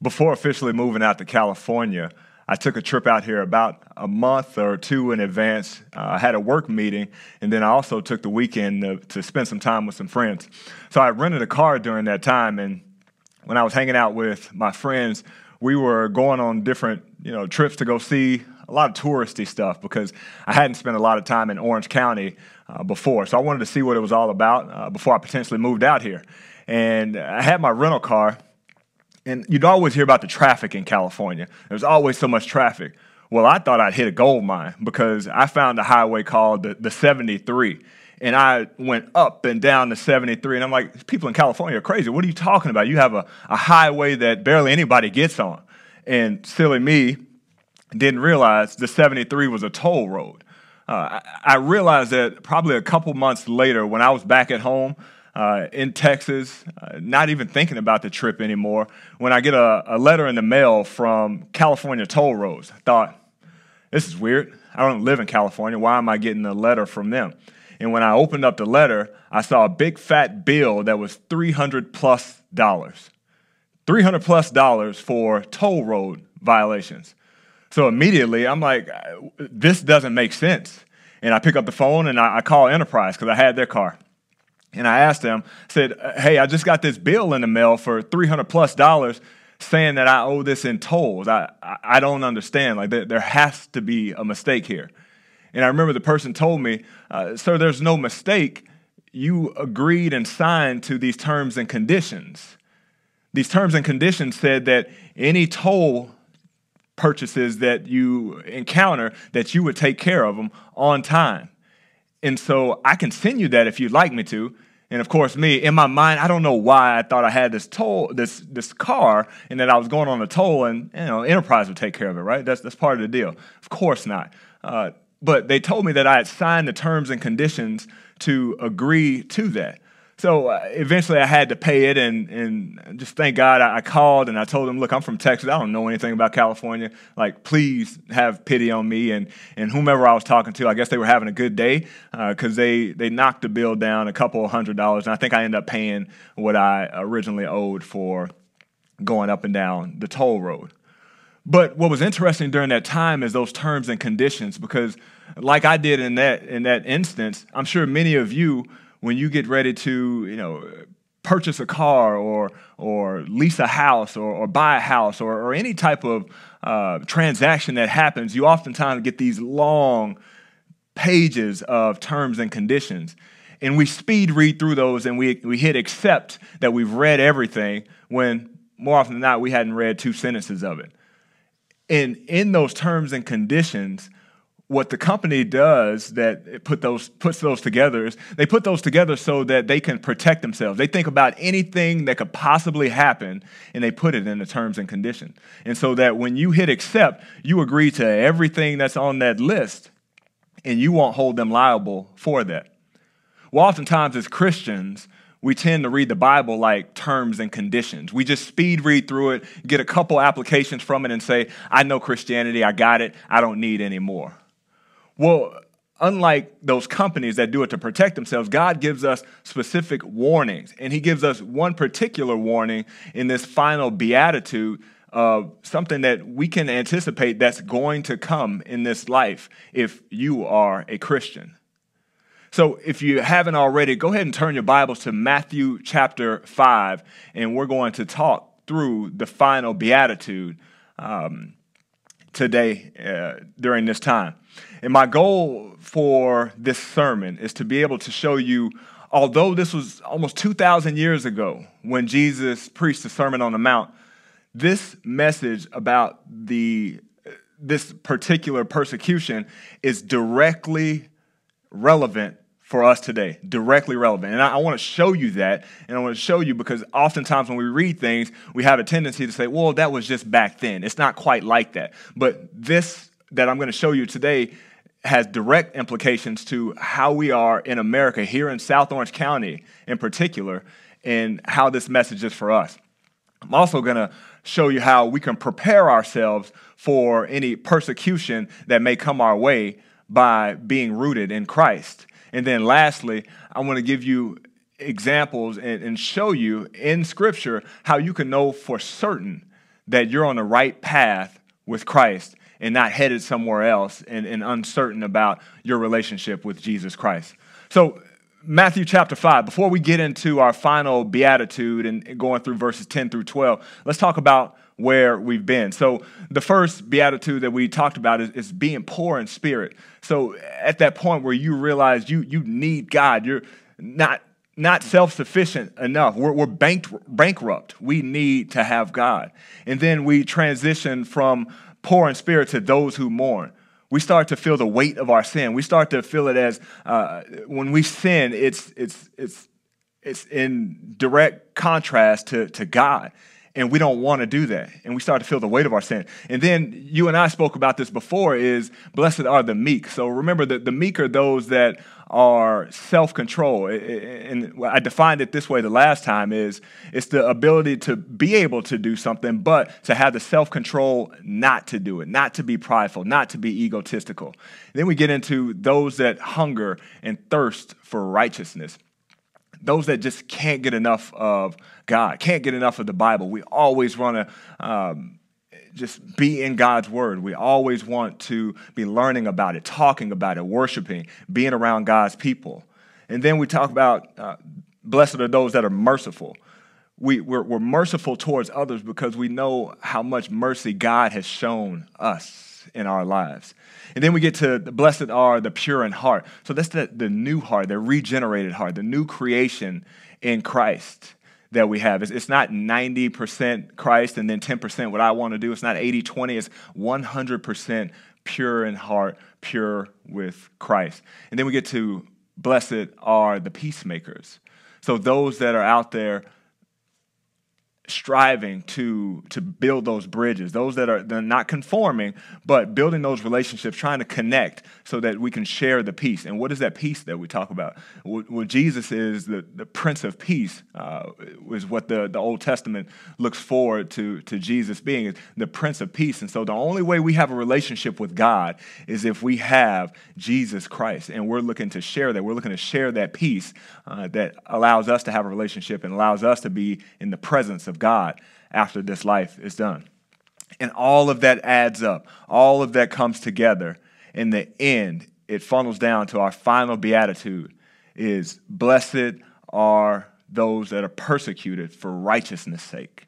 before officially moving out to California, I took a trip out here about a month or two in advance. Uh, I had a work meeting, and then I also took the weekend to, to, spend some time with some friends. So I rented a car during that time, and when I was hanging out with my friends, we were going on different you know trips to go see a lot of touristy stuff because I hadn't spent a lot of time in Orange County uh, before. So I wanted to see what it was all about uh, before I potentially moved out here. And I had my rental car and you'd always hear about the traffic in California. There's always so much traffic. Well, I thought I'd hit a gold mine because I found a highway called the, the 73. And I went up and down the 73. And I'm like, people in California are crazy. What are you talking about? You have a, a highway that barely anybody gets on. And silly me didn't realize the 73 was a toll road. Uh, I, I realized that probably a couple months later when I was back at home, uh, in Texas, uh, not even thinking about the trip anymore, when I get a, a, letter in the mail from California Toll Roads. I thought, this is weird. I don't live in California. Why am I getting a letter from them? And when I opened up the letter, I saw a big fat bill that was 300 plus dollars. 300 plus dollars for toll road violations. So immediately I'm like, this doesn't make sense. And I pick up the phone and I, I call Enterprise because I had their car. And I asked them, said, hey, I just got this bill in the mail for 300 plus dollars saying that I owe this in tolls. I, I don't understand. Like, there has to be a mistake here. And I remember the person told me, uh, sir, there's no mistake. You agreed and signed to these terms and conditions. These terms and conditions said that any toll purchases that you encounter, that you would take care of them on time. And so I can send you that if you'd like me to. And of course, me in my mind, I don't know why I thought I had this toll, this this car, and that I was going on a toll, and you know, Enterprise would take care of it, right? That's that's part of the deal. Of course not. Uh, but they told me that I had signed the terms and conditions to agree to that. So uh, eventually I had to pay it, and, and just thank God I, I, called and I told them, look, I'm from Texas. I don't know anything about California. Like, please have pity on me. And, and whomever I was talking to, I guess they were having a good day because uh, they, they knocked the bill down a couple of hundred dollars. And I think I ended up paying what I originally owed for going up and down the toll road. But what was interesting during that time is those terms and conditions because, like I did in that, in that instance, I'm sure many of you when you get ready to, you know, purchase a car or or lease a house or, or buy a house or, or any type of uh, transaction that happens, you oftentimes get these long pages of terms and conditions. And we speed read through those and we, we hit accept that we've read everything when more often than not we hadn't read two sentences of it. And in those terms and conditions, what the company does that put those puts those together is they put those together so that they can protect themselves. They think about anything that could possibly happen and they put it in the terms and conditions. And so that when you hit accept, you agree to everything that's on that list and you won't hold them liable for that. Well, oftentimes as Christians, we tend to read the Bible like terms and conditions. We just speed read through it, get a couple applications from it, and say, I know Christianity, I got it, I don't need any more. Well, unlike those companies that do it to protect themselves, God gives us specific warnings. And He gives us one particular warning in this final beatitude of something that we can anticipate that's going to come in this life if you are a Christian. So, if you haven't already, go ahead and turn your Bibles to Matthew chapter 5, and we're going to talk through the final beatitude um, today uh, during this time. And my goal for this sermon is to be able to show you, although this was almost 2,000 years ago when Jesus preached the Sermon on the Mount, this message about the this particular persecution is directly relevant for us today, directly relevant. And I, I want to show you that. And I want to show you because oftentimes when we read things, we have a tendency to say, well, that was just back then. It's not quite like that. But this that I'm going to show you today has direct implications to how we are in America, here in South Orange County in particular, and how this message is for us. I'm also going to show you how we can prepare ourselves for any persecution that may come our way by being rooted in Christ. And then lastly, I want to give you examples and, and show you in Scripture how you can know for certain that you're on the right path with Christ and not headed somewhere else and, and uncertain about your relationship with Jesus Christ. So, Matthew chapter 5, before we get into our final beatitude and going through verses 10 through 12, let's talk about where we've been. So, the first beatitude that we talked about is, is being poor in spirit. So, at that point where you realize you, you need God, you're not not self sufficient enough. We're, we're bank, bankrupt. We need to have God. And then we transition from poor in spirit to those who mourn. We start to feel the weight of our sin. We start to feel it as uh, when we sin, it's, it's, it's, it's in direct contrast to, to God and we don't want to do that and we start to feel the weight of our sin. And then you and i spoke about this before is blessed are the meek. So remember that the meek are those that are self-control. And i defined it this way the last time is it's the ability to be able to do something but to have the self-control not to do it not to be prideful not to be egotistical. Then we get into those that hunger and thirst for righteousness those that just can't get enough of God, can't get enough of the Bible. We always want to um, just be in God's Word. We always want to be learning about it, talking about it, worshiping, being around God's people. And then we talk about uh, blessed are those that are merciful. We, we're, we're merciful towards others because we know how much mercy God has shown us in our lives. And then we get to blessed are the pure in heart. So that's the, the new heart, the regenerated heart, the new creation in Christ that we have. It's, it's not 90% Christ and then 10% what I want to do. It's not 80 20. It's 100% pure in heart, pure with Christ. And then we get to blessed are the peacemakers. So those that are out there striving to to build those bridges those that are not conforming but building those relationships trying to connect so that we can share the peace. And what is that peace that we talk about? Well, jesus is the, the prince of peace uh, is what the, the old testament looks forward to to jesus being the prince of peace. And so the only way we have a relationship with god is if we have jesus christ. And we're looking to share that. We're looking to share that peace uh, that allows us to have a relationship and allows us to be in the presence of God after this life is done. And all of that adds up, all of that comes together. In the end, it funnels down to our final beatitude is blessed are those that are persecuted for righteousness' sake.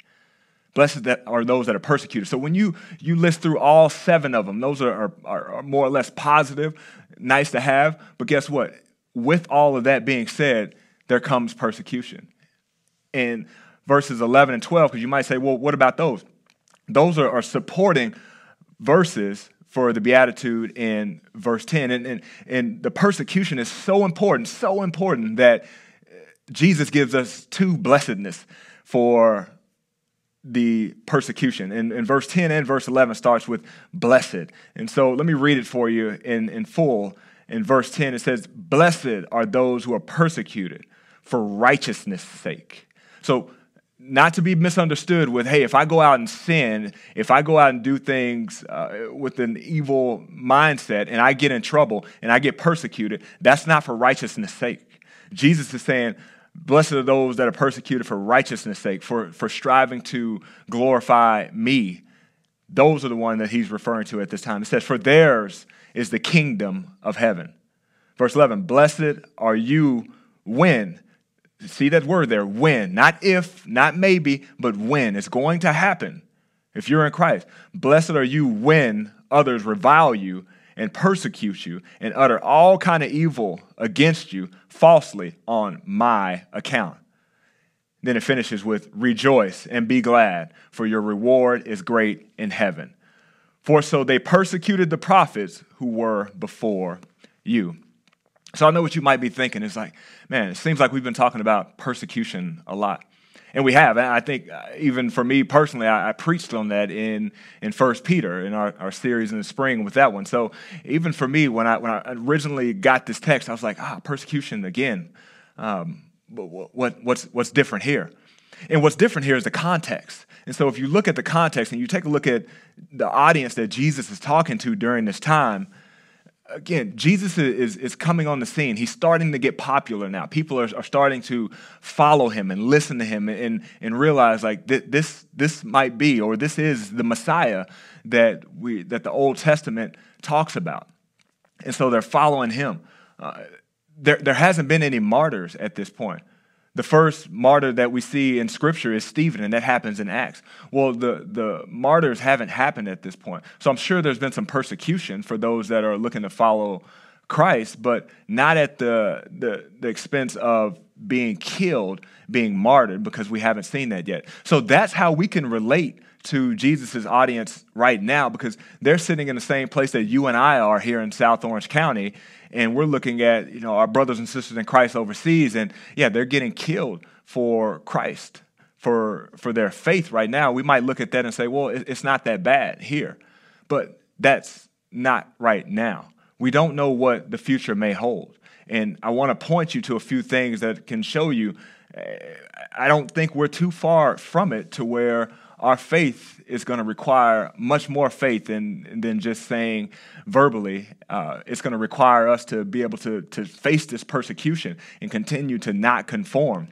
Blessed that are those that are persecuted. So when you, you list through all seven of them, those are, are, are more or less positive, nice to have. But guess what? With all of that being said, there comes persecution. And verses 11 and 12, because you might say, well, what about those? Those are, are supporting verses for the beatitude in verse 10 and, and, and the persecution is so important so important that uh, jesus gives us two blessedness for the persecution. And, and verse 10 and verse 11 starts with blessed. And so let me read it for you in, in full. In verse 10 it says blessed are those who are persecuted for righteousness sake. So not to be misunderstood with, hey, if I go out and sin, if I go out and do things uh, with an evil mindset and I get in trouble and I get persecuted, that's not for righteousness' sake. Jesus is saying, Blessed are those that are persecuted for righteousness' sake, for, for striving to glorify me. Those are the one that he's referring to at this time. It says, For theirs is the kingdom of heaven. Verse 11, Blessed are you when See that word there, when. Not if, not maybe, but when. It's going to happen if you're in Christ. Blessed are you when others revile you and persecute you and utter all kind of evil against you falsely on my account. Then it finishes with rejoice and be glad, for your reward is great in heaven. For so they persecuted the prophets who were before you. So I know what you might be thinking. It's like, man, it seems like we've been talking about persecution a lot. And we have. And I think uh, even for me personally, I, I preached on that in, in 1 Peter in our, our series in the spring with that one. So even for me, when I, when I originally got this text, I was like, ah, persecution again. Um, what, what, what's, what's different here? And what's different here is the context. And so if you look at the context and you take a look at the audience that Jesus is talking to during this time, again, Jesus is, is coming on the scene. He's starting to get popular now. People are, are starting to follow him and listen to him and, and realize like th- this, this might be or this is the Messiah that, we, that the Old Testament talks about. And so they're following him. Uh, there, there hasn't been any martyrs at this point. The first martyr that we see in Scripture is Stephen, and that happens in Acts. Well, the, the martyrs haven't happened at this point. So I'm sure there's been some persecution for those that are looking to follow Christ, but not at the, the, the expense of being killed, being martyred, because we haven't seen that yet. So that's how we can relate to Jesus' audience right now, because they're sitting in the same place that you and I are here in South Orange County, and we're looking at you know our brothers and sisters in Christ overseas, and yeah, they're getting killed for Christ, for for their faith right now. We might look at that and say, well, it's not that bad here, but that's not right now. We don't know what the future may hold, and I want to point you to a few things that can show you. I don't think we're too far from it to where our faith is going to require much more faith than, than just saying verbally. Uh, it's going to require us to be able to, to face this persecution and continue to not conform.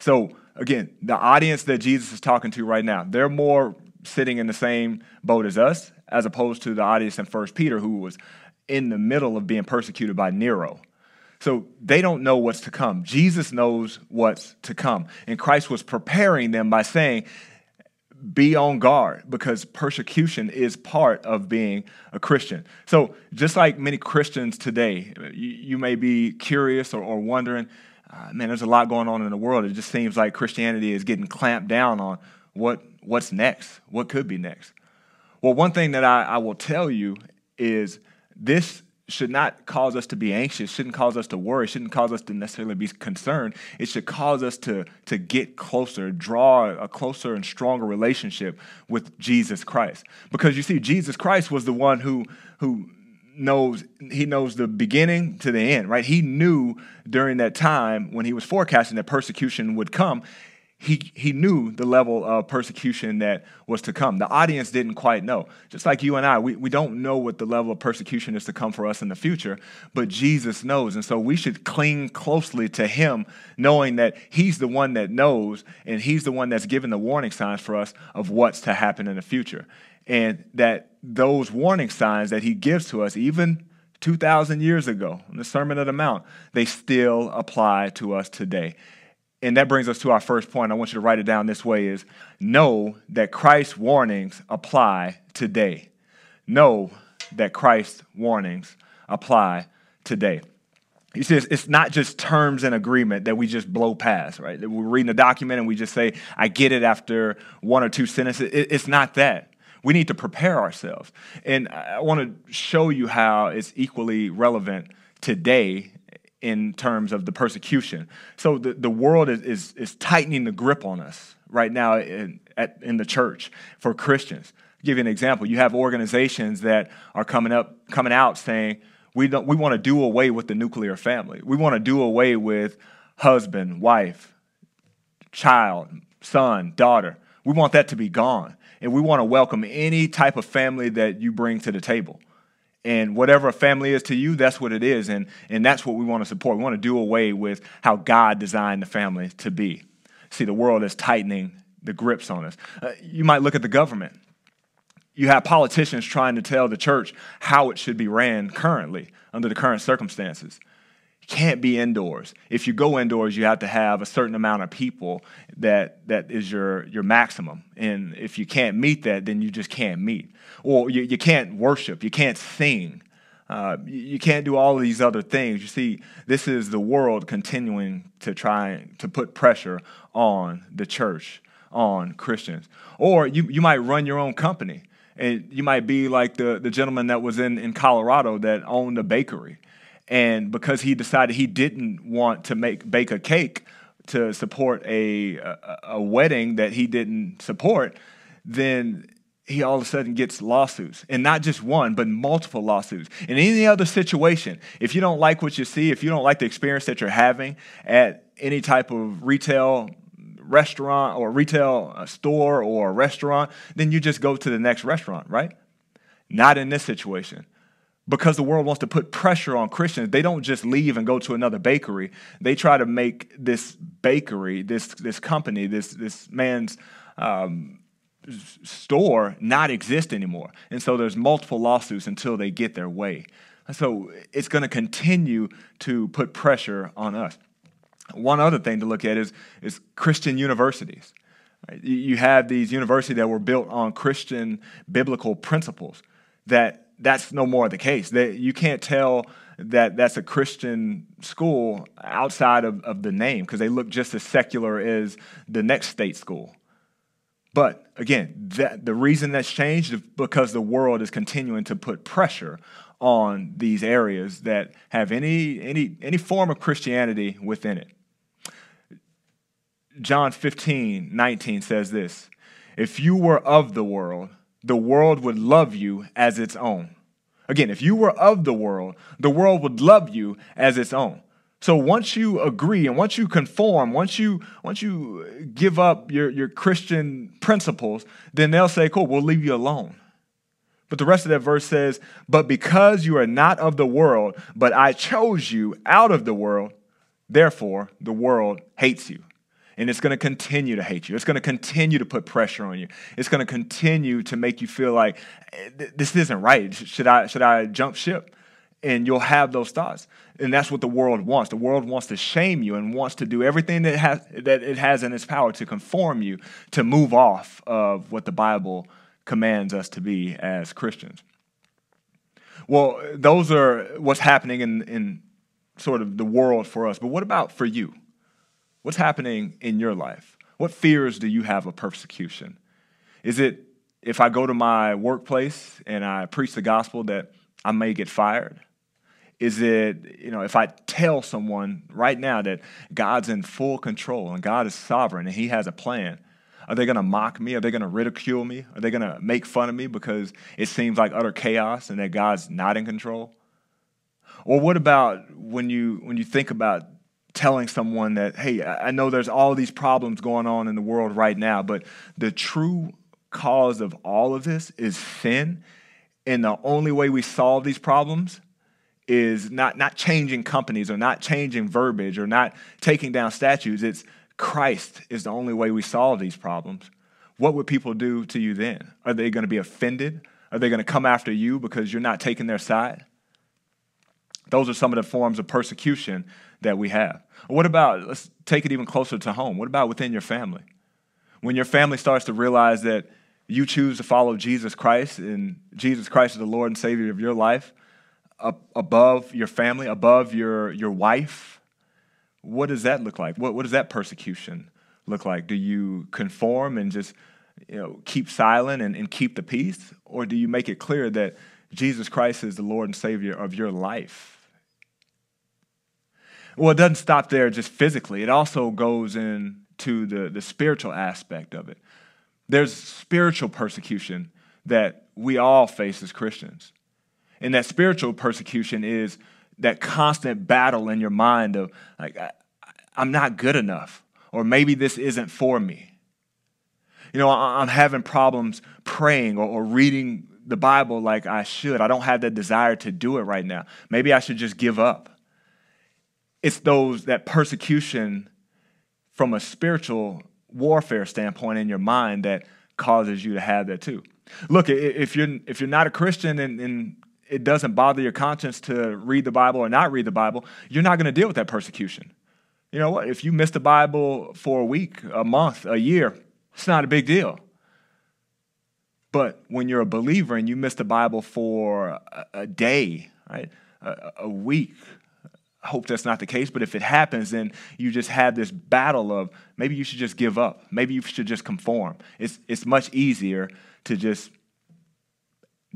So, again, the audience that Jesus is talking to right now, they're more sitting in the same boat as us, as opposed to the audience in First Peter, who was in the middle of being persecuted by Nero. So they don't know what's to come. Jesus knows what's to come. And Christ was preparing them by saying, be on guard because persecution is part of being a Christian. So, just like many Christians today, you, you may be curious or, or wondering, uh, man, there's a lot going on in the world. It just seems like Christianity is getting clamped down on what, what's next, what could be next. Well, one thing that I, I will tell you is this should not cause us to be anxious, shouldn't cause us to worry, shouldn't cause us to necessarily be concerned. It should cause us to, to get closer, draw a closer and stronger relationship with Jesus Christ. Because you see, Jesus Christ was the one who, who knows, he knows the beginning to the end, right? He knew during that time when he was forecasting that persecution would come, he, he knew the level of persecution that was to come. The audience didn't quite know. Just like you and I, we, we don't know what the level of persecution is to come for us in the future, but Jesus knows. And so we should cling closely to him, knowing that he's the one that knows and he's the one that's given the warning signs for us of what's to happen in the future. And that those warning signs that he gives to us, even 2,000 years ago in the Sermon on the Mount, they still apply to us today and that brings us to our first point. I want you to write it down this way is know that Christ's warnings apply today. Know that Christ's warnings apply today. He says it's not just terms and agreement that we just blow past, right? That we're reading a document and we just say, I get it after one or two sentences. It's not that. We need to prepare ourselves. And I want to show you how it's equally relevant today in terms of the persecution. So the, the world is, is, is tightening the grip on us right now in, at, in the church for Christians. I'll give you an example. You have organizations that are coming up, coming out saying, we, don't, we want to do away with the nuclear family. We want to do away with husband, wife, child, son, daughter. We want that to be gone. And we want to welcome any type of family that you bring to the table. And whatever a family is to you, that's what it is. And, and that's what we want to support. We want to do away with how God designed the family to be. See, the world is tightening the grips on us. Uh, you might look at the government. You have politicians trying to tell the church how it should be ran currently under the current circumstances. You can't be indoors. If you go indoors, you have to have a certain amount of people that, that is your, your maximum. And if you can't meet that, then you just can't meet or you, you can't worship, you can't sing, uh, you can't do all these other things. You see, this is the world continuing to try to put pressure on the church, on Christians. Or you, you might run your own company. And you might be like the, the gentleman that was in, in Colorado that owned a bakery. And because he decided he didn't want to make bake a cake to support a, a, a wedding that he didn't support, then he all of a sudden gets lawsuits. And not just one but multiple lawsuits. In any other situation if you don't like what you see if you don't like the experience that you're having at any type of retail restaurant or retail uh, store or restaurant then you just go to the next restaurant right? Not in this situation because the world wants to put pressure on Christians, they don't just leave and go to another bakery. They try to make this bakery, this this company, this this man's um, store not exist anymore. And so there's multiple lawsuits until they get their way. So it's going to continue to put pressure on us. One other thing to look at is, is Christian universities. You have these universities that were built on Christian biblical principles that that's no more the case. That you can't tell that that's a Christian school outside of, of the name because they look just as secular as the next state school. But again, that, the reason that's changed is because the world is continuing to put pressure on these areas that have any, any, any form of Christianity within it. John 15, 19 says this If you were of the world, the world would love you as its own. Again, if you were of the world, the world would love you as its own. So once you agree and once you conform, once you once you give up your, your Christian principles, then they'll say, Cool, we'll leave you alone. But the rest of that verse says, But because you are not of the world, but I chose you out of the world, therefore the world hates you and it's going to continue to hate you. It's going to continue to put pressure on you. It's going to continue to make you feel like eh, this isn't right. Should I should I jump ship? And you'll have those thoughts. And that's what the world wants. The world wants to shame you and wants to do everything that, has, that it has in its power to conform you to move off of what the Bible commands us to be as Christians. Well, those are what's happening in, in sort of the world for us. But what about for you? What's happening in your life? What fears do you have of persecution? Is it if I go to my workplace and I preach the gospel that I may get fired? Is it, you know, if I tell someone right now that God's in full control and God is sovereign and He has a plan, are they going to mock me? Are they going to ridicule me? Are they going to make fun of me because it seems like utter chaos and that God's not in control? Or what about when you when you think about telling someone that, hey, I know there's all these problems going on in the world right now, but the true cause of all of this is sin. And the only way we solve these problems is not, not changing companies or not changing verbiage or not taking down statues. It's Christ is the only way we solve these problems. What would people do to you then? Are they going to be offended? Are they going to come after you because you're not taking their side? Those are some of the forms of persecution that we have. What about, let's take it even closer to home. What about within your family? When your family starts to realize that you choose to follow Jesus Christ and Jesus Christ is the Lord and Savior of your life above your family, above your, your wife, what does that look like? What, what does that persecution look like? Do you conform and just you know, keep silent and, and keep the peace? Or do you make it clear that Jesus Christ is the Lord and Savior of your life? Well, it doesn't stop there just physically, it also goes into the, the spiritual aspect of it. There's spiritual persecution that we all face as Christians. And that spiritual persecution is that constant battle in your mind of, like, I, am not good enough, or maybe this isn't for me. You know, I'm having problems praying or, or reading the Bible like I should. I don't have that desire to do it right now. Maybe I should just give up it's those that persecution from a spiritual warfare standpoint in your mind that causes you to have that too. Look, if you're if you're not a Christian and, and it doesn't bother your conscience to read the Bible or not read the Bible, you're not going to deal with that persecution. You know what? If you miss the Bible for a week, a month, a year, it's not a big deal. But when you're a believer and you miss the Bible for a, a day, right, a, a week, hope that's not the case, but if it happens, then you just have this battle of maybe you should just give up. Maybe you should just conform. It's, it's much easier to just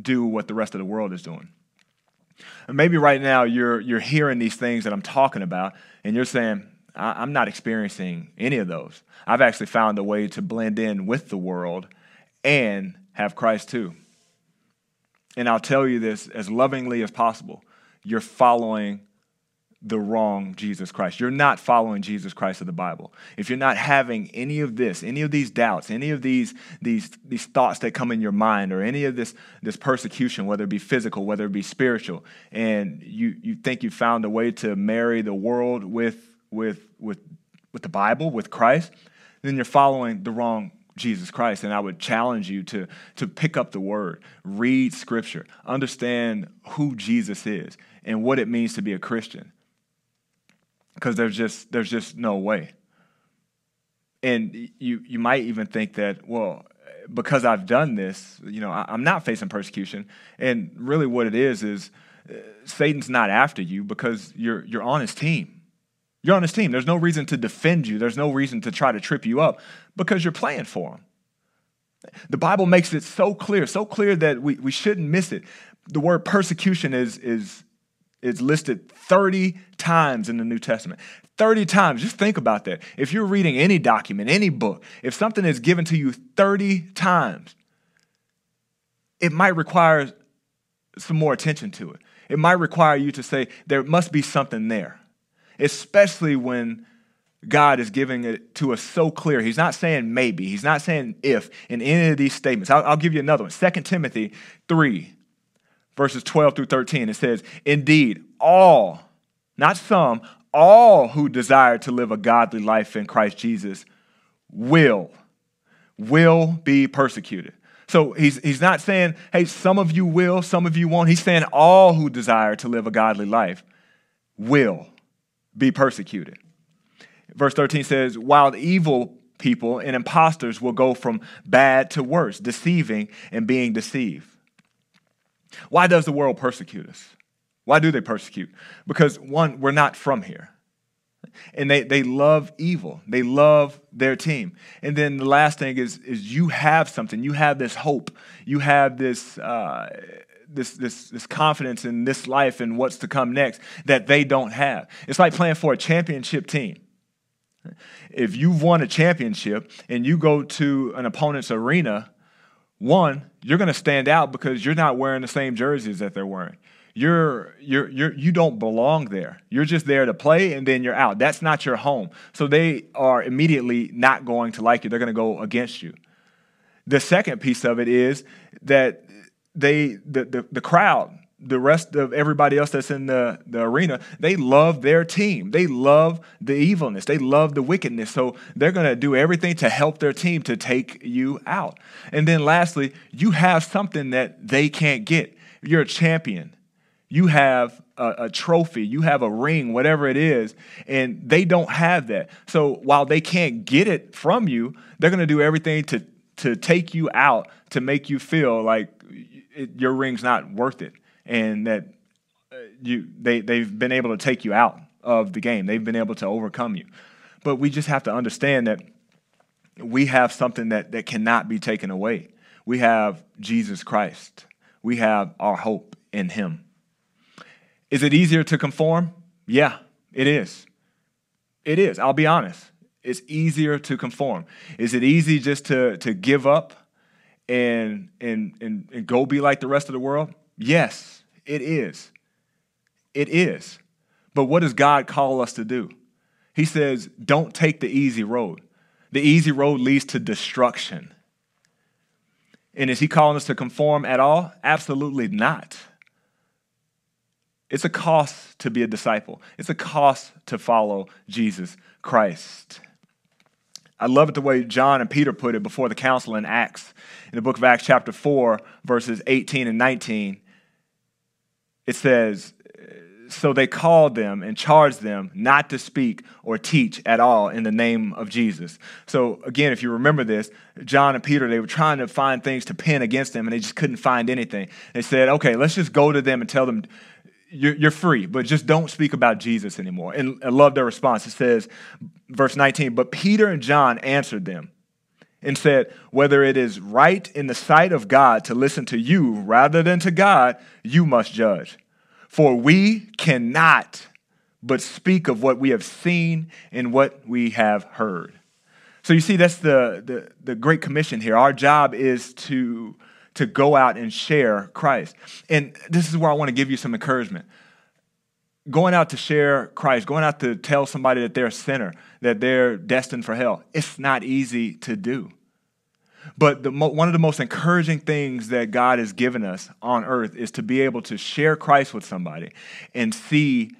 do what the rest of the world is doing. And maybe right now you're, you're hearing these things that I'm talking about, and you're saying, I'm not experiencing any of those. I've actually found a way to blend in with the world and have Christ too. And I'll tell you this as lovingly as possible you're following the wrong Jesus Christ. You're not following Jesus Christ of the Bible. If you're not having any of this, any of these doubts, any of these, these, these thoughts that come in your mind, or any of this, this persecution, whether it be physical, whether it be spiritual, and you, you think you found a way to marry the world with, with, with, with the Bible, with Christ, then you're following the wrong Jesus Christ. And I would challenge you to, to pick up the word, read scripture, understand who Jesus is and what it means to be a Christian because there's just there's just no way. And you you might even think that well because I've done this, you know, I, am not facing persecution. And really, what it is is uh, Satan's not after you because you're you're on his team. You're on his team. There's no reason to defend you. There's no reason to try to trip you up because you're playing for him. The Bible makes it so clear, so clear that we, we shouldn't miss it. The word persecution is, is it's listed 30 times in the New Testament. 30 times. Just think about that. If you're reading any document, any book, if something is given to you 30 times, it might require some more attention to it. It might require you to say, there must be something there, especially when God is giving it to us so clear. He's not saying maybe, He's not saying if in any of these statements. I'll, I'll give you another one 2 Timothy 3 verses 12 through 13. It says, Indeed, all, not some, all who desire to live a godly life in Christ Jesus will, will be persecuted. So he's, he's not saying, hey, some of you will, some of you won't. He's saying all who desire to live a godly life will be persecuted. Verse 13 says, while evil people and impostors will go from bad to worse, deceiving and being deceived. Why does the world persecute us? Why do they persecute? Because one, we're not from here. And they, they love evil. They love their team. And then the last thing is, is you have something. You have this hope. You have this, uh, this, this, this confidence in this life and what's to come next that they don't have. It's like playing for a championship team. If you've won a championship and you go to an opponent's arena one, you're going to stand out because you're not wearing the same jerseys that they're wearing. You're, you're, you're, you don't belong there. You're just there to play and then you're out. That's not your home. So they are immediately not going to like you. They're going to go against you. The second piece of it is that they, the, the, the crowd, the rest of everybody else that's in the, the arena, they love their team. They love the evilness. They love the wickedness. So they're going to do everything to help their team to take you out. And then lastly, you have something that they can't get. You're a champion. You have a, a trophy. You have a ring, whatever it is, and they don't have that. So while they can't get it from you, they're going to do everything to, to take you out to make you feel like it, your ring's not worth it and that uh, you they they've been able to take you out of the game. They've been able to overcome you. But we just have to understand that we have something that, that cannot be taken away. We have Jesus Christ. We have our hope in him. Is it easier to conform? Yeah, it is. It is. I'll be honest. It's easier to conform. Is it easy just to, to give up and, and, and, and go be like the rest of the world? Yes. It is. It is. But what does God call us to do? He says, don't take the easy road. The easy road leads to destruction. And is he calling us to conform at all? Absolutely not. It's a cost to be a disciple, it's a cost to follow Jesus Christ. I love it the way John and Peter put it before the council in Acts. In the book of Acts, chapter 4, verses 18 and 19, it says, So they called them and charged them not to speak or teach at all in the name of Jesus. So, again, if you remember this, John and Peter, they were trying to find things to pin against them and they just couldn't find anything. They said, Okay, let's just go to them and tell them, you're, free, but just don't speak about Jesus anymore. And I love their response. It says, verse 19, but Peter and John answered them and said, Whether it is right in the sight of God to listen to you rather than to God, you must judge. For we cannot but speak of what we have seen and what we have heard. So you see, that's the, the, the Great Commission here. Our job is to, to go out and share Christ. And this is where I want to give you some encouragement. Going out to share Christ, going out to tell somebody that they're a sinner, that they're destined for hell, it's not easy to do. But the, one of the most encouraging things that God has given us on earth is to be able to share Christ with somebody and see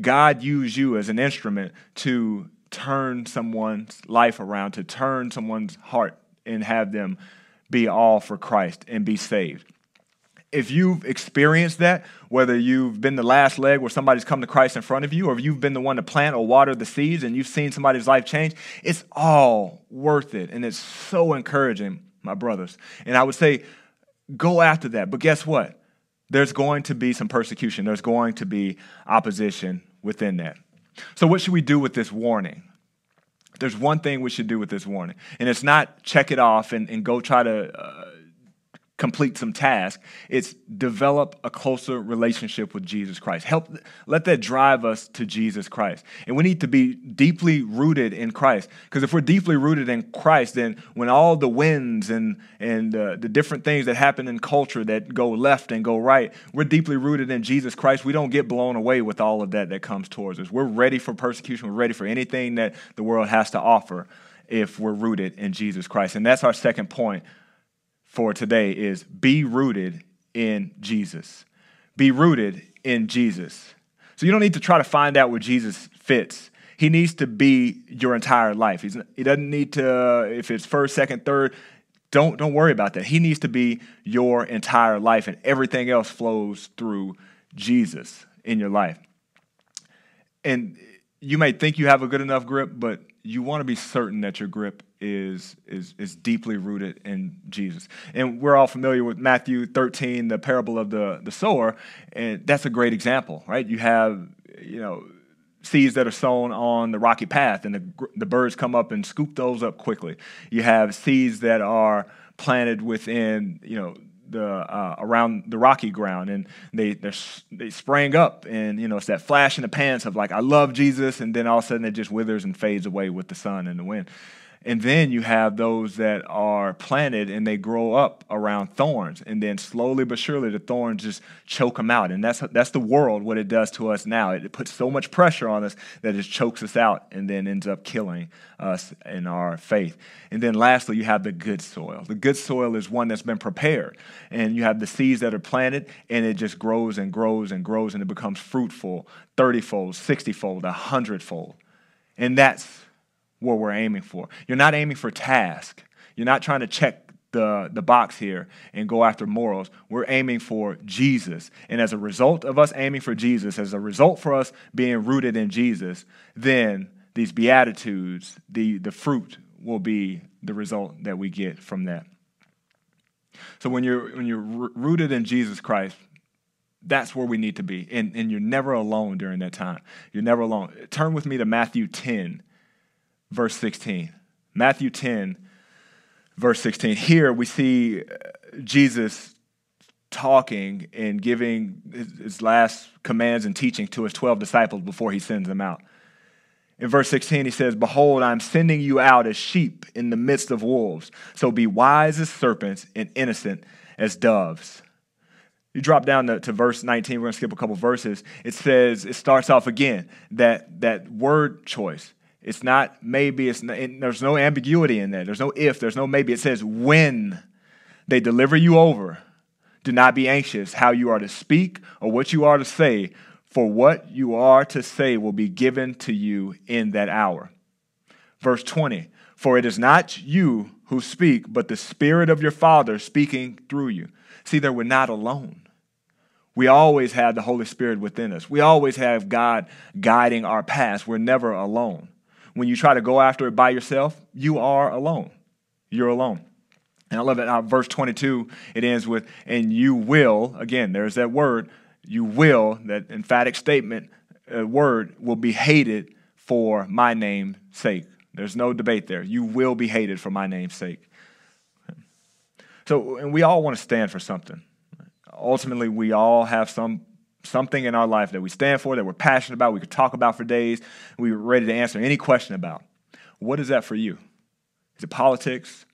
God use you as an instrument to turn someone's life around, to turn someone's heart and have them be all for Christ and be saved if you've experienced that, whether you've been the last leg where somebody's come to Christ in front of you, or if you've been the one to plant or water the seeds and you've seen somebody's life change, it's all worth it. And it's so encouraging, my brothers. And I would say, go after that. But guess what? There's going to be some persecution, there's going to be opposition within that. So, what should we do with this warning? There's one thing we should do with this warning, and it's not check it off and, and go try to. Uh, complete some task. It's develop a closer relationship with Jesus Christ. Help let that drive us to Jesus Christ. And we need to be deeply rooted in Christ. Because if we're deeply rooted in Christ, then when all the winds and and uh, the different things that happen in culture that go left and go right, we're deeply rooted in Jesus Christ. We don't get blown away with all of that that comes towards us. We're ready for persecution. We're ready for anything that the world has to offer if we're rooted in Jesus Christ. And that's our second point for today is be rooted in Jesus. Be rooted in Jesus. So you don't need to try to find out where Jesus fits. He needs to be your entire life. He's, he doesn't need to, if it's first, second, third, don't, don't worry about that. He needs to be your entire life, and everything else flows through Jesus in your life. And you may think you have a good enough grip, but you want to be certain that your grip is, is, is deeply rooted in Jesus. And we're all familiar with Matthew 13, the parable of the, the sower, and that's a great example, right? You have, you know, seeds that are sown on the rocky path, and the, the birds come up and scoop those up quickly. You have seeds that are planted within, you know, the uh, around the rocky ground, and they they sprang up, and you know it's that flash in the pants of like I love Jesus, and then all of a sudden it just withers and fades away with the sun and the wind. And then you have those that are planted and they grow up around thorns. And then slowly but surely the thorns just choke them out. And that's, that's the world, what it does to us now. It, puts so much pressure on us that it chokes us out and then ends up killing us in our faith. And then lastly, you have the good soil. The good soil is one that's been prepared. And you have the seeds that are planted and it just grows and grows and grows and it becomes fruitful 30 fold, 60 fold, 100 fold. And that's what we're aiming for. You're not aiming for task. You're not trying to check the, the box here and go after morals. We're aiming for Jesus. And as a result of us aiming for Jesus, as a result for us being rooted in Jesus, then these Beatitudes, the, the fruit, will be the result that we get from that. So when you're, when you're rooted in Jesus Christ, that's where we need to be. And, and you're never alone during that time. You're never alone. Turn with me to Matthew 10 verse 16. Matthew 10, verse 16. Here we see uh, Jesus talking and giving his last commands and teaching to his 12 disciples before he sends them out. In verse 16, he says, Behold, I'm sending you out as sheep in the midst of wolves. So be wise as serpents and innocent as doves. You drop down to, to verse 19, we're going to skip a couple verses. It says, it starts off again, that, that word choice. It's not maybe, it's not, there's no ambiguity in there. There's no if, there's no maybe. It says when they deliver you over, do not be anxious how you are to speak or what you are to say, for what you are to say will be given to you in that hour. Verse 20 For it is not you who speak, but the Spirit of your Father speaking through you. See, that we're not alone. We always have the Holy Spirit within us. We always have God guiding our paths. We're never alone when you try to go after it by yourself, you are alone. You're alone. And I love it. Uh, verse 22, it ends with, and you will, again, there's that word, you will, that emphatic statement, uh, word, will be hated for my name's sake. There's no debate there. You will be hated for my name's sake. So, and we all want to stand for something. Ultimately, we all have some something in our life that we stand for, that we're passionate about, we could talk about for days, we were ready to answer any question about. What is that for you? Is it politics?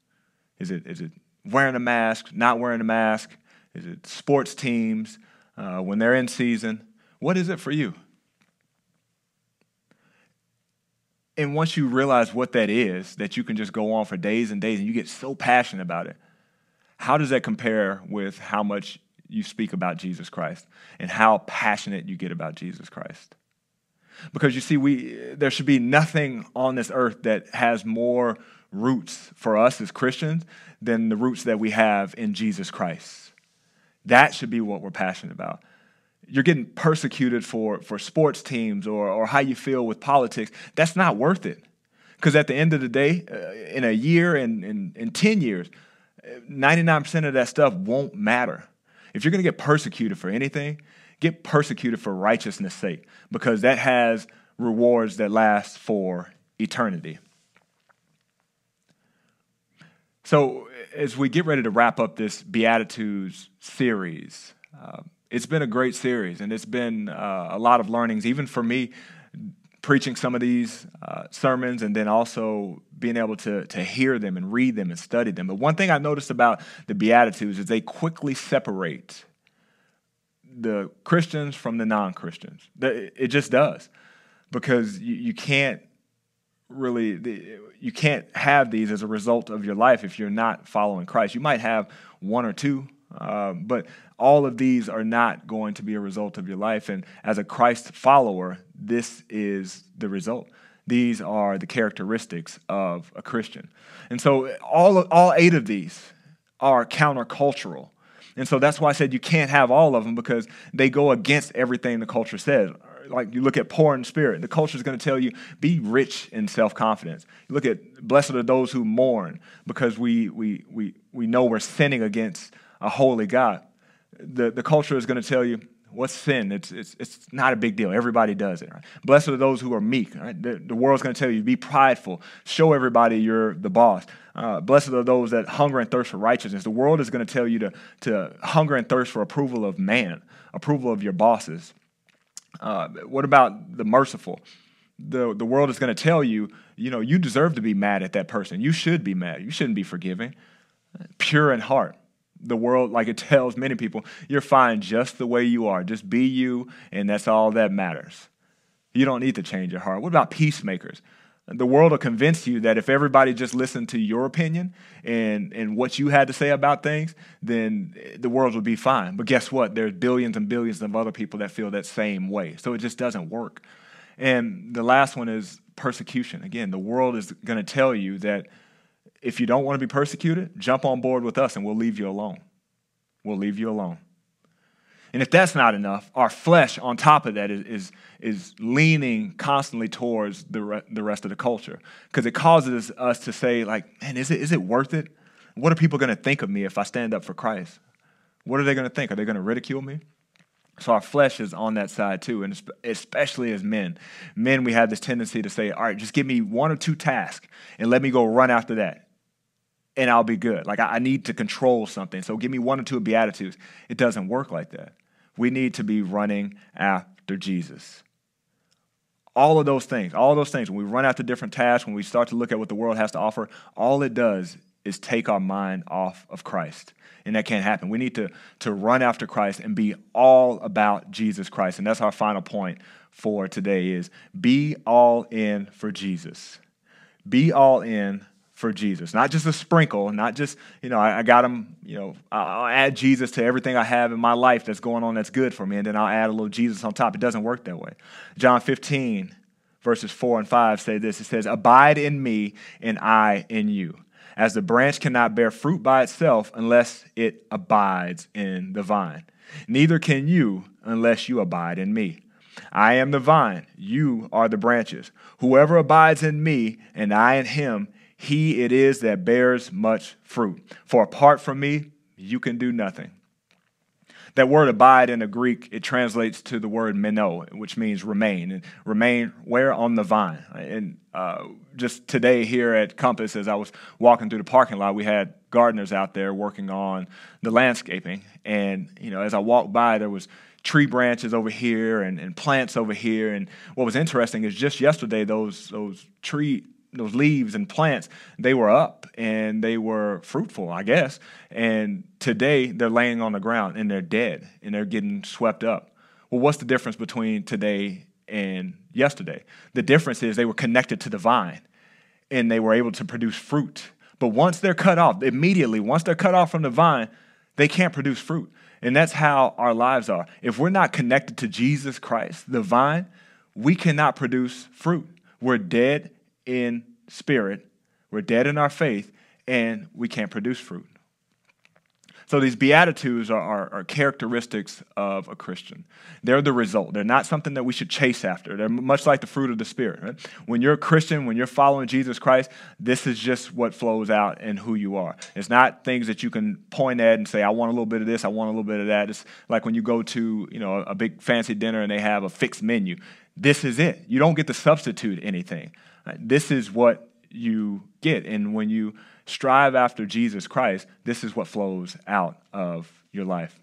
Is it, is it wearing a mask, not wearing a mask? Is it sports teams uh, when they're in season? What is it for you? And once you realize what that is, that you can just go on for days and days and you get so passionate about it, how does that compare with how much you speak about Jesus Christ and how passionate you get about Jesus Christ? Because you see, we, there should be nothing on this earth that has more roots for us as Christians than the roots that we have in Jesus Christ. That should be what we're passionate about. You're getting persecuted for, for sports teams or, or how you feel with politics. That's not worth it. Because at the end of the day, uh, in a year and in, in 10 years, 99% of that stuff won't matter. If you're going to get persecuted for anything, get persecuted for righteousness' sake, because that has rewards that last for eternity. So, as we get ready to wrap up this Beatitudes series, uh, it's been a great series, and it's been uh, a lot of learnings, even for me, preaching some of these uh, sermons and then also being able to, to hear them and read them and study them. But one thing I noticed about the Beatitudes is they quickly separate the Christians from the non Christians. It just does. Because you, you can't really, you can't have these as a result of your life if you're not following Christ. You might have one or two, uh, but all of these are not going to be a result of your life. And as a Christ follower, this is the result. These are the characteristics of a Christian. And so all, all eight of these are countercultural. And so that's why I said you can't have all of them because they go against everything the culture says. Like you look at poor in spirit, the culture is going to tell you be rich in self confidence. You look at blessed are those who mourn because we, we, we, we know we're sinning against a holy God. The, the culture is going to tell you What's sin? It's, it's, it's not a big deal. Everybody does it. Right? Blessed are those who are meek. Right? The, the world's going to tell you, be prideful. Show everybody you're the boss. Uh, blessed are those that hunger and thirst for righteousness. The world is going to tell you to, to hunger and thirst for approval of man, approval of your bosses. Uh, what about the merciful? The, the world is going to tell you, you know, you deserve to be mad at that person. You should be mad. You shouldn't be forgiving. Pure in heart the world, like it tells many people, you're fine just the way you are. Just be you, and that's all that matters. You don't need to change your heart. What about peacemakers? The world will convince you that if everybody just listened to your opinion and, and what you had to say about things, then the world would be fine. But guess what? There's billions and billions of other people that feel that same way. So it just doesn't work. And the last one is persecution. Again, the world is going to tell you that if you don't want to be persecuted, jump on board with us and we'll leave you alone. We'll leave you alone. And if that's not enough, our flesh on top of that is, is, is leaning constantly towards the, re- the rest of the culture because it causes us to say, like, man, is it, is it worth it? What are people going to think of me if I stand up for Christ? What are they going to think? Are they going to ridicule me? So our flesh is on that side too, and especially as men. Men, we have this tendency to say, all right, just give me one or two tasks and let me go run after that and I'll be good. Like I, I need to control something. So give me one or two Beatitudes. It doesn't work like that. We need to be running after Jesus. All of those things, all those things, when we run after different tasks, when we start to look at what the world has to offer, all it does is take our mind off of Christ. And that can't happen. We need to, to run after Christ and be all about Jesus Christ. And that's our final point for today is be all in for Jesus. Be all in for Jesus. Not just a sprinkle, not just, you know, I, I got him, you know, I'll add Jesus to everything I have in my life that's going on that's good for me, and then I'll add a little Jesus on top. It doesn't work that way. John 15, verses 4 and 5 say this it says, Abide in me, and I in you. As the branch cannot bear fruit by itself unless it abides in the vine, neither can you unless you abide in me. I am the vine, you are the branches. Whoever abides in me, and I in him, he it is that bears much fruit. For apart from me, you can do nothing. That word abide in the Greek, it translates to the word meno, which means remain. And remain where? On the vine. And uh, just today here at Compass, as I was walking through the parking lot, we had gardeners out there working on the landscaping. And, you know, as I walked by, there was tree branches over here and, and plants over here. And what was interesting is just yesterday, those, those tree those leaves and plants, they were up and they were fruitful, I guess. And today they're laying on the ground and they're dead and they're getting swept up. Well, what's the difference between today and yesterday. The difference is they were connected to the vine and they were able to produce fruit. But once they're cut off, immediately, once they're cut off from the vine, they can't produce fruit. And that's how our lives are. If we're not connected to Jesus Christ, the vine, we cannot produce fruit. We're dead in spirit, we're dead in our faith, and we can't produce fruit. So these beatitudes are, are, are, characteristics of a Christian. They're the result. They're not something that we should chase after. They're much like the fruit of the Spirit. Right? When you're a Christian, when you're following Jesus Christ, this is just what flows out in who you are. It's not things that you can point at and say, I want a little bit of this, I want a little bit of that. It's like when you go to you know a big fancy dinner and they have a fixed menu. This is it. You don't get to substitute anything. This is what you get. And when you strive after Jesus Christ, this is what flows out of your life.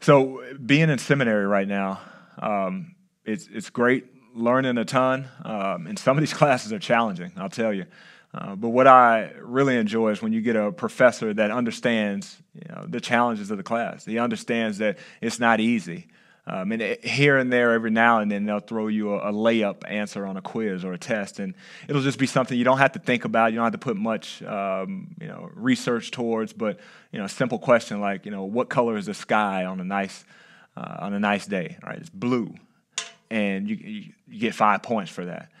So, being in seminary right now, um, it's, it's great learning a ton. Um, and some of these classes are challenging, I'll tell you. Uh, but what I really enjoy is when you get a professor that understands you know, the challenges of the class. He understands that it's not easy. Um, and it, here and there, every now and then, they'll throw you a, a, layup answer on a quiz or a test, and it'll just be something you don't have to think about. You don't have to put much, um, you know, research towards. But you know, a simple question like, you know, what color is the sky on a nice uh, on a nice day? Right, it's blue, and you, you, you get five points for that.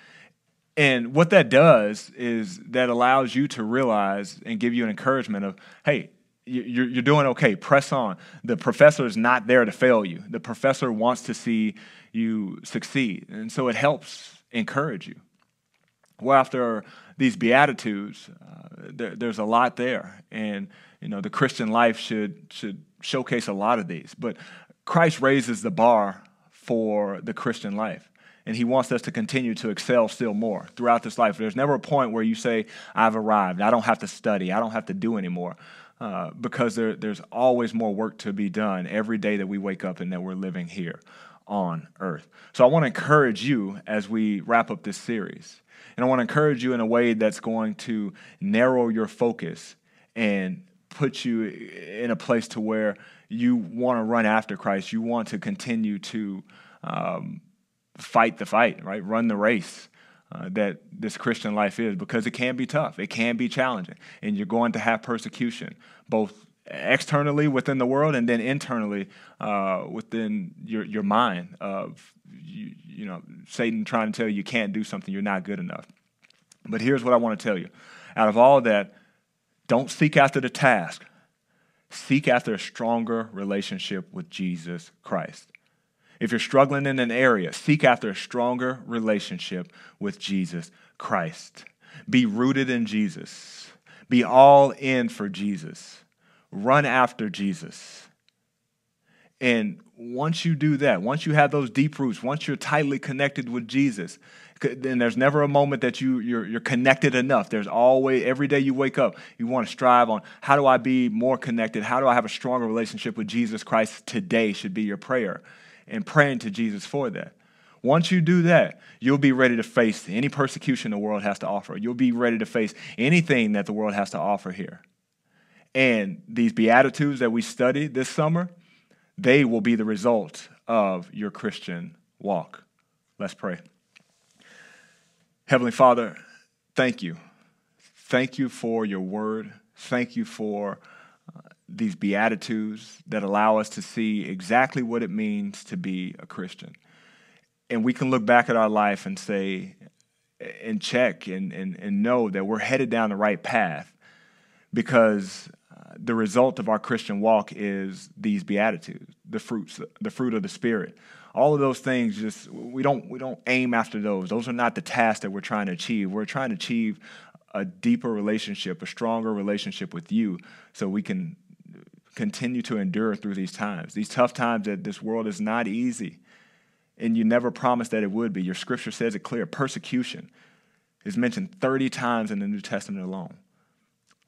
And what that does is that allows you to realize and give you an encouragement of, hey, you're, doing okay. Press on. The professor is not there to fail you. The professor wants to see you succeed. And so it helps encourage you. Well, after these Beatitudes, uh, there, there's a lot there. And, you know, the Christian life should, should showcase a lot of these. But Christ raises the bar for the Christian life. And he wants us to continue to excel still more throughout this life. There's never a point where you say, I've arrived. I don't have to study. I don't have to do anymore. Uh, because there, there's always more work to be done every day that we wake up and that we're living here on earth. So I want to encourage you as we wrap up this series. And I want to encourage you in a way that's going to narrow your focus and put you in a place to where you want to run after Christ. You want to continue to um, fight the fight, right? Run the race uh, that this Christian life is because it can be tough. It can be challenging. And you're going to have persecution, both externally within the world and then internally uh, within your, your mind of, you, you know, Satan trying to tell you you can't do something, you're not good enough. But here's what I want to tell you. Out of all of that, don't seek after the task. Seek after a stronger relationship with Jesus Christ. If you're struggling in an area, seek after a stronger relationship with Jesus Christ. Be rooted in Jesus. Be all in for Jesus. Run after Jesus. And once you do that, once you have those deep roots, once you're tightly connected with Jesus, then there's never a moment that you, you're, you're connected enough. There's always, every day you wake up, you want to strive on how do I be more connected? How do I have a stronger relationship with Jesus Christ today should be your prayer and praying to Jesus for that. Once you do that, you'll be ready to face any persecution the world has to offer. You'll be ready to face anything that the world has to offer here. And these Beatitudes that we studied this summer, they will be the result of your Christian walk. Let's pray. Heavenly Father, thank you. Thank you for your word. Thank you for these beatitudes that allow us to see exactly what it means to be a Christian. And we can look back at our life and say, and check and, and, and know that we're headed down the right path because uh, the result of our Christian walk is these beatitudes, the fruits, the fruit of the Spirit. All of those things just we don't we don't aim after those. Those are not the tasks that we're trying to achieve. We're trying to achieve a deeper relationship, a stronger relationship with you, so we can continue to endure through these times. These tough times that this world is not easy. And you never promised that it would be. Your scripture says it clear. Persecution is mentioned 30 times in the New Testament alone.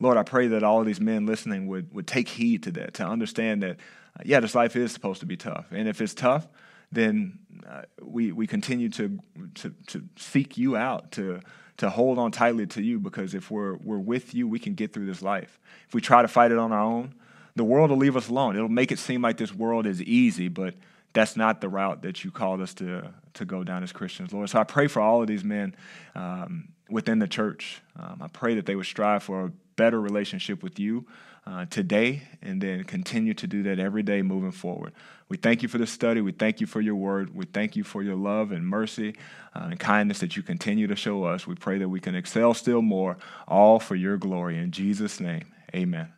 Lord, I pray that all of these men listening would, would take heed to that, to understand that, uh, yeah, this life is supposed to be tough. And if it's tough, then uh, we, we continue to, to, to seek you out, to, to hold on tightly to you, because if we're, we're with you, we can get through this life. If we try to fight it on our own, the world will leave us alone. It'll make it seem like this world is easy, but that's not the route that you called us to, to go down as Christians, Lord. So I pray for all of these men um, within the church. Um, I pray that they would strive for a better relationship with you uh, today and then continue to do that every day moving forward. We thank you for this study. We thank you for your word. We thank you for your love and mercy uh, and kindness that you continue to show us. We pray that we can excel still more, all for your glory. In Jesus' name, amen.